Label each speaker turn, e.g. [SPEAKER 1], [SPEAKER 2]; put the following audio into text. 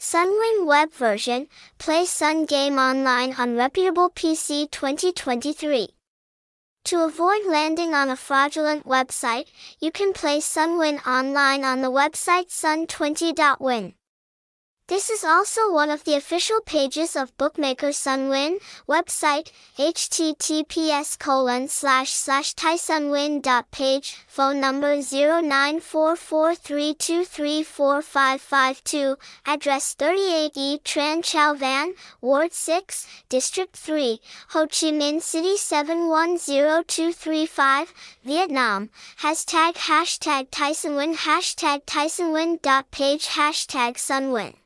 [SPEAKER 1] Sunwin web version, play Sun game online on reputable PC 2023. To avoid landing on a fraudulent website, you can play Sunwin online on the website sun20.win. This is also one of the official pages of bookmaker Sunwin website https colon slash slash page phone number 094432345552 address 38E Tran Cao Van Ward 6 District 3 Ho Chi Minh City 710235 Vietnam. Hashtag hashtag taisunwin hashtag taisunwin.page hashtag Sunwin